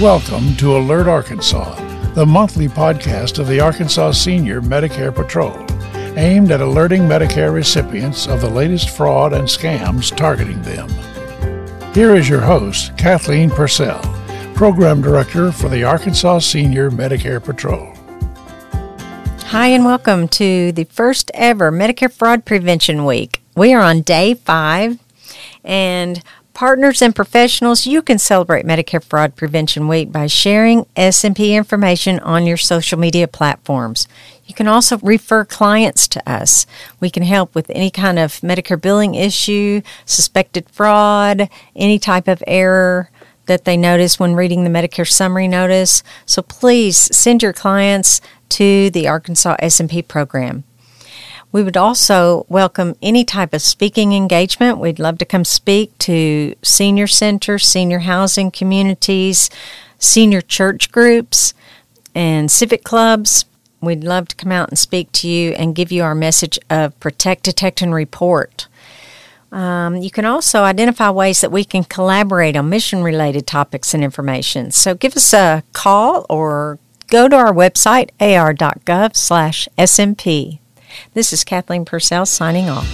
Welcome to Alert Arkansas, the monthly podcast of the Arkansas Senior Medicare Patrol, aimed at alerting Medicare recipients of the latest fraud and scams targeting them. Here is your host, Kathleen Purcell, Program Director for the Arkansas Senior Medicare Patrol. Hi, and welcome to the first ever Medicare Fraud Prevention Week. We are on day five, and Partners and professionals, you can celebrate Medicare Fraud Prevention Week by sharing SMP information on your social media platforms. You can also refer clients to us. We can help with any kind of Medicare billing issue, suspected fraud, any type of error that they notice when reading the Medicare summary notice. So please send your clients to the Arkansas SMP program. We would also welcome any type of speaking engagement. We'd love to come speak to senior centers, senior housing communities, senior church groups, and civic clubs. We'd love to come out and speak to you and give you our message of protect, detect, and report. Um, you can also identify ways that we can collaborate on mission related topics and information. So give us a call or go to our website, ar.gov slash SMP. This is Kathleen Purcell signing off.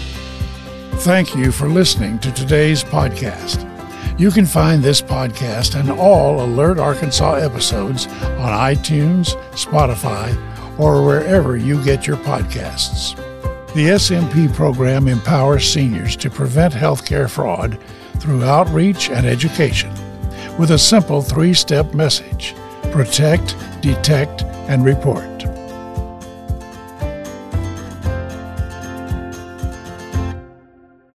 Thank you for listening to today's podcast. You can find this podcast and all Alert Arkansas episodes on iTunes, Spotify, or wherever you get your podcasts. The SMP program empowers seniors to prevent healthcare fraud through outreach and education with a simple three step message protect, detect, and report.